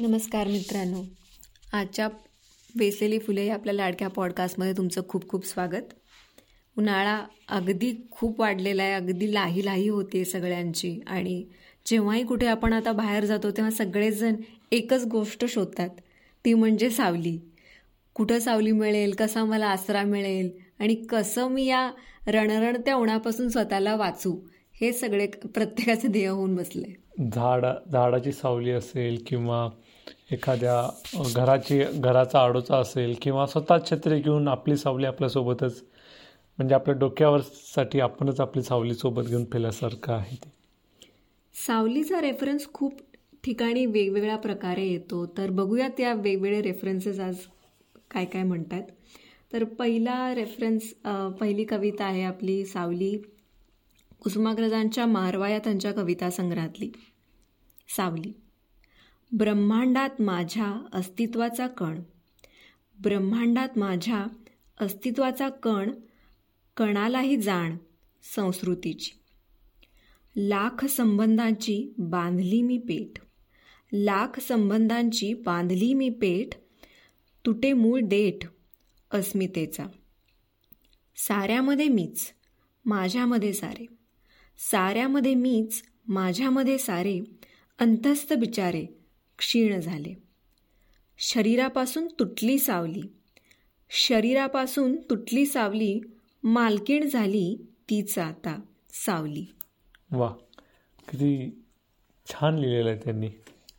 नमस्कार मित्रांनो. आजच्या वेसलेली फुले आपल्या लाडक्या पॉडकास्टमध्ये तुमचं खूप खूप स्वागत. उन्हाळा अगदी खूप वाढलेला आहे अगदी लाही लाही होते सगळ्यांची. आणि जेव्हाही कुठे आपण आता बाहेर जातो तेव्हा सगळेजण एकच गोष्ट शोधतात. ती म्हणजे सावली. कुठं सावली मिळेल कसा मला आसरा मिळेल आणि कसं मी या रणरणत्या उन्हापासून स्वतःला वाचू हे सगळे प्रत्येकाचं ध्येय होऊन बसलं आहे झाड झाडाची सावली असेल किंवा एखाद्या घराची घराचा आडोचा असेल किंवा स्वतः छत्री घेऊन आपली सावली आपल्यासोबतच म्हणजे आपल्या डोक्यावर साठी आपणच आपली सावली सोबत घेऊन फिरल्यासारखं आहे ते. सावलीचा रेफरन्स खूप ठिकाणी वेगवेगळ्या प्रकारे येतो. तर बघूयात त्या वेगवेगळे रेफरन्सेस आज काय काय म्हणतात. तर पहिला रेफरन्स पहिली कविता आहे आपली सावली. कुसुमाग्रजांच्या मारवा या त्यांच्या कविता संग्रहातली सावली. ब्रह्मांडात माझ्या अस्तित्वाचा कण. ब्रह्मांडात माझ्या अस्तित्वाचा कण कणालाही जाण संस्कृतीची. लाख संबंधांची बांधली मी पेठ. लाख संबंधांची बांधली मी पेठ. तुटे मूळ देठ अस्मितेचा. साऱ्यामध्ये मीच माझ्यामध्ये सारे. साऱ्यामध्ये मीच माझ्यामध्ये सारे. अंतस्थ बिचारे क्षीण झाले. शरीरापासून तुटली सावली. शरीरापासून तुटली सावली मालकीण झाली तीच आता सावली. वा किती छान लिहिलेलं आहे त्यांनी.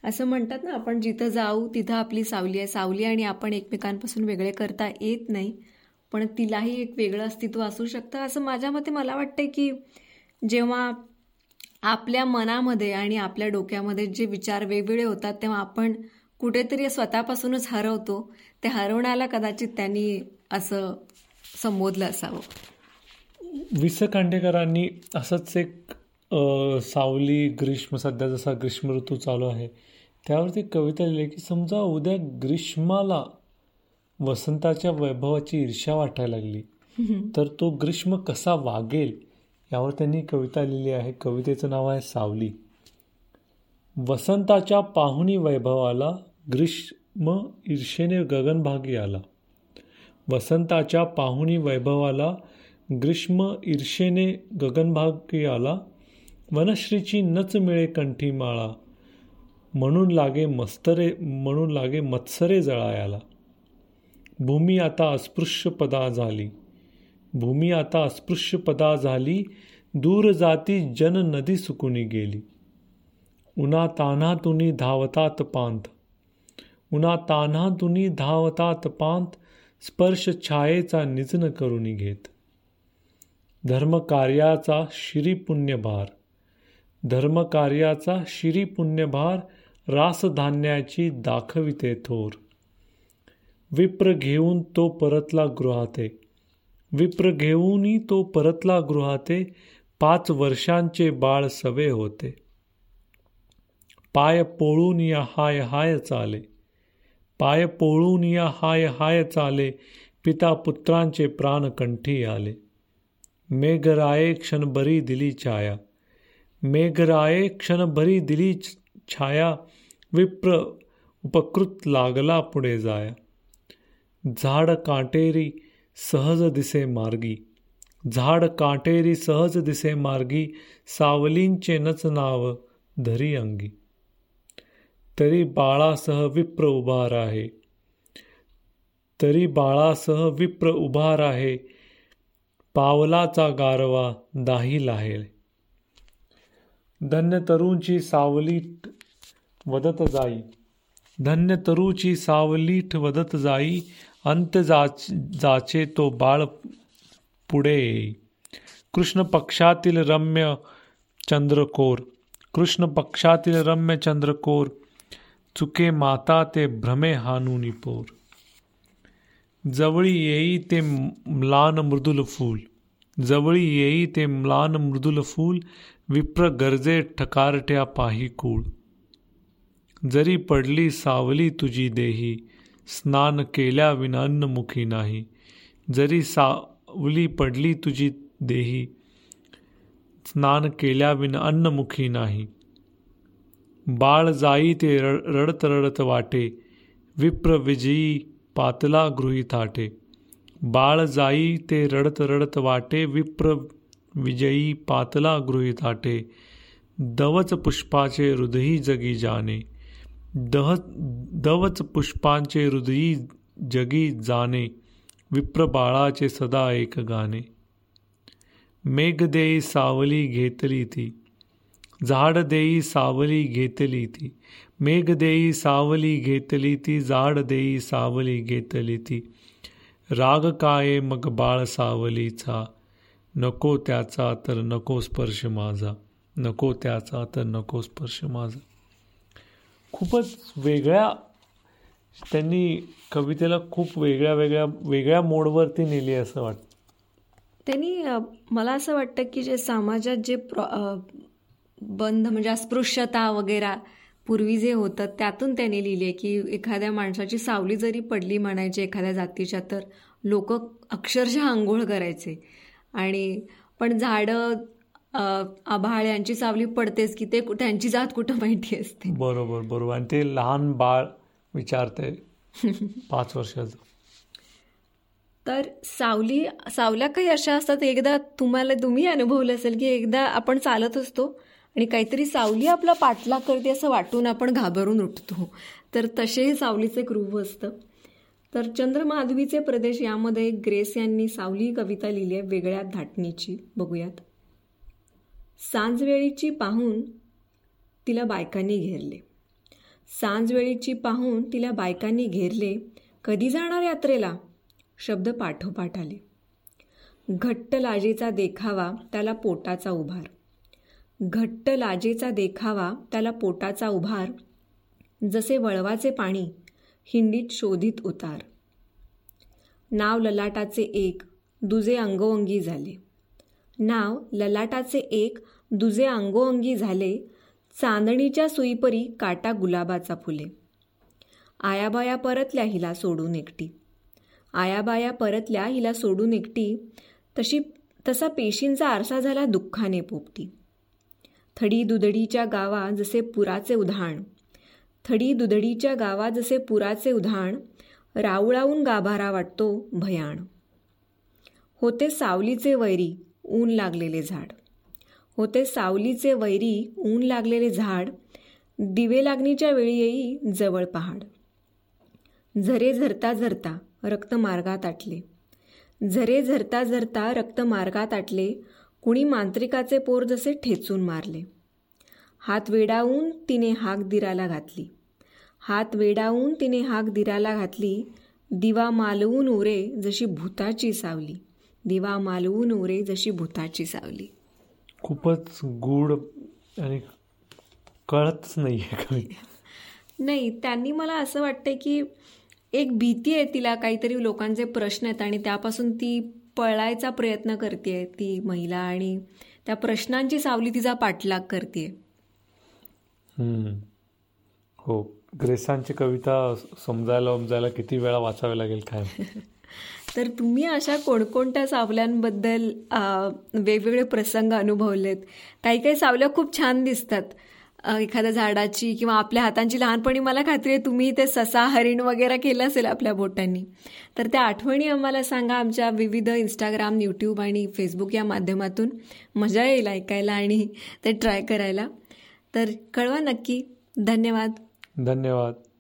असं म्हणतात ना आपण जिथं जाऊ तिथं आपली सावली आहे. सावली आणि आपण एकमेकांपासून वेगळे करता येत नाही. पण तिलाही एक वेगळं अस्तित्व असू शकतं. असं माझ्या मते मला वाटतं की जेव्हा आपल्या मनामध्ये आणि आपल्या डोक्यामध्ये जे विचार वेगवेगळे होतात तेव्हा आपण कुठेतरी स्वतःपासूनच हरवतो. ते हरवण्याला कदाचित त्यांनी असं संबोधलं असावं. वि स खांडेकरांनी असंच एक सावली ग्रीष्म सध्या जसा ग्रीष्म ऋतू चालू आहे त्यावरती कविता लिहिली की समजा उद्या ग्रीष्माला वसंताच्या वैभवाची ईर्ष्या वाटायला लागली तर तो ग्रीष्म कसा वागेल? यावर त्यांनी कविता लिहिली आहे. कवितेचं नाव आहे सावली. वसंताच्या पाहुणी वैभवाला ग्रीष्म ईर्षेने गगनभागी आला. वसंताच्या पाहुणी वैभवाला ग्रीष्म ईर्षेने गगनभागी आला. वनश्रीची नच मिळे कंठी माळा. म्हणून लागे मस्तरे म्हणून लागे मत्सरे जळायाला. भूमी आता अस्पृश्य पदा झाली. भूमी आता अस्पृश्य पदा झाली दूर जाती जन नदी सुकुनी गेली. उन्हा तान्हातुनी धावतात पांत. उन्हा तान्हातुनी धावतात पांत स्पर्श छायेचा निजन करुणी घेत. धर्मकार्याचा शिरी पुण्यभार धर्मकार्याचा शिरी पुण्यभार रासधान्याची दाखविते थोर. विप्र घेऊन तो परतला गृहाते विप्र घेऊनही तो परतला गृहाते पाच वर्षांचे बाळ सवे होते. पाय पोळून या हाय हाय चाले. पाय पोळून या हाय हाय चाले पिता पुत्रांचे प्राण कंठी आले. मेघराये क्षणभरी दिली छाया. मेघराये क्षणभरी दिली छाया विप्र उपकृत लागला पुढे जाया. झाड काटेरी सहज दिसे मार्गी. झाड काटेरी सहज दिसे मार्गी सावलींचे नच नाव धरी अंगी. तरी बाळासह विप्र उभार आहे. तरी बाळासह विप्र उभार आहे. पावलाचा गारवा दाही लाहेल धन्य तरुणची सावली वदत जाई. धन्य तरूची सावलीठ वदत जाई अंत जाचे तो बाळ पुढे. येई कृष्ण पक्षातील रम्य चंद्रकोर कृष्ण पक्षातील रम्य चंद्रकोर चुके माता ते भ्रमे हानुनी पोर जवळी येई ते म्लान मृदुल फूल जवळी येई ते म्लान मृदुल फूल विप्र गरजे ठकारट्या पाही कूळ. जरी पडली सावली तुझी देही स्नान केल्या अन्नमुखी नाही. जरी सावली पडली तुझी देही स्नान केल्याविना अन्नमुखी नाही. बाळ जाई ते रडत रडत वाटे विप्र विजयी पातला गृही थाटे. बाळ जाई ते रडत रडत वाटे विप्र विजयी पातला गृही थाटे. दवच पुष्पाचे हृदयी जगी जाने. दह दवच पुष्पांचे हृदयी जगी जाणे विप्र बाळाचे सदा एक गाणे मेघदेई सावली घेतली ती झाड देई सावली घेतली ती मेघ देई सावली घेतली ती झाड देई सावली घेतली ती. राग काय मग बाळ सावलीचा नको त्याचा तर नको स्पर्श माझा नको त्याचा तर नको स्पर्श माझा. खूपच वेगळ्या त्यांनी कवितेला खूप वेगळ्या वेगळ्या वेगळ्या मोडवरती नेली असं वाटतं. त्यांनी मला असं वाटतं की जे समाजात जे बंध म्हणजे अस्पृश्यता वगैरे पूर्वी जे होतं त्यातून त्याने लिहिले की एखाद्या माणसाची सावली जरी पडली म्हणायची एखाद्या जातीच्या तर लोक अक्षरशः आंघोळ करायचे. आणि पण झाडं आभाळ यांची सावली पडतेच की ते त्यांची जात कुठं माहिती असते? बरोबर बरोबर. आणि ते लहान बाळ विचारते पाच वर्षाचं. तर सावली सावल्या काही अशा असतात एकदा तुम्हाला तुम्ही अनुभवलं असेल की एकदा आपण चालत असतो आणि काहीतरी सावली आपला पाठलाग करते असं वाटून आपण घाबरून उठतो. तर तसे सावलीचे एक रूप असतं. तर चंद्रमाधवीचे प्रदेश यामध्ये ग्रेस यांनी सावली कविता लिहिली आहे वेगळ्या धाटणीची. बघूयात. सांजवेळीची पाहून तिला बायकांनी घेरले. सांजवेळीची पाहून तिला बायकांनी घेरले कधी जाणार यात्रेला? शब्द पाठोपाठ आले. घट्ट लाजेचा देखावा त्याला पोटाचा उभार. घट्ट लाजेचा देखावा त्याला पोटाचा उभार. जसे वळवाचे पाणी हिंदीत शोधित उतार. नाव ललाटाचे एक दुजे अंगोअंगी झाले. नाव ललाटाचे एक दुजे अंगोअंगी झाले चांदणीच्या सुईपरी काटा गुलाबाचा फुले. आयाबाया परतल्या हिला सोडून एकटी. आयाबाया परतल्या हिला सोडून एकटी तशी तसा पेशींचा आरसा झाला दुःखाने पोपटी. थडी दुधडीच्या गावा जसे पुराचे उधाण. थडी दुधडीच्या गावा जसे पुराचे उधाण रावळावून गाभारा वाटतो भयाण. होते सावलीचे वैरी ऊन लागलेले झाड. होते सावलीचे वैरी ऊन लागलेले झाड दिवे लागणीच्या वेळी येई जवळ पहाड. झरे झरता झरता रक्त मार्गात आटले. झरे झरता झरता रक्त मार्गात आटले कुणी मांत्रिकाचे पोर जसे ठेचून मारले. हात वेडावून तिने हाक दिराला घातली. हात वेडावून तिने हाक दिराला घातली दिवा मालवून उरे जशी भूताची सावली. दिवा मालवून उरे जशी भूताची सावली. खूपच गूढ आणि कळतच नाही नाही त्यांनी मला असं वाटतंय की एक भीती आहे तिला काहीतरी लोकांचे प्रश्न आहेत आणि त्यापासून ती पळायचा प्रयत्न करते ती महिला आणि त्या प्रश्नांची सावली तिचा पाठलाग करते हो. ग्रेसांची कविता समजायला उमजायला किती वेळा वाचावे लागेल काय? तर तुम्ही अशा कोणकोणत्या सावल्यांबद्दल वेगवेगळे प्रसंग अनुभवलेत? काही काही सावल्या खूप छान दिसतात. एखाद्या झाडाची किंवा आपल्या हातांची लहानपणी मला खात्री आहे तुम्ही ते ससा हरिण वगैरे केलं असेल आपल्या बोटांनी. तर त्या आठवणी आम्हाला सांगा आमच्या विविध इंस्टाग्राम यूट्यूब आणि फेसबुक या माध्यमातून. मजा येईल ऐकायला आणि ते ट्राय करायला. तर कळवा नक्की. धन्यवाद. धन्यवाद.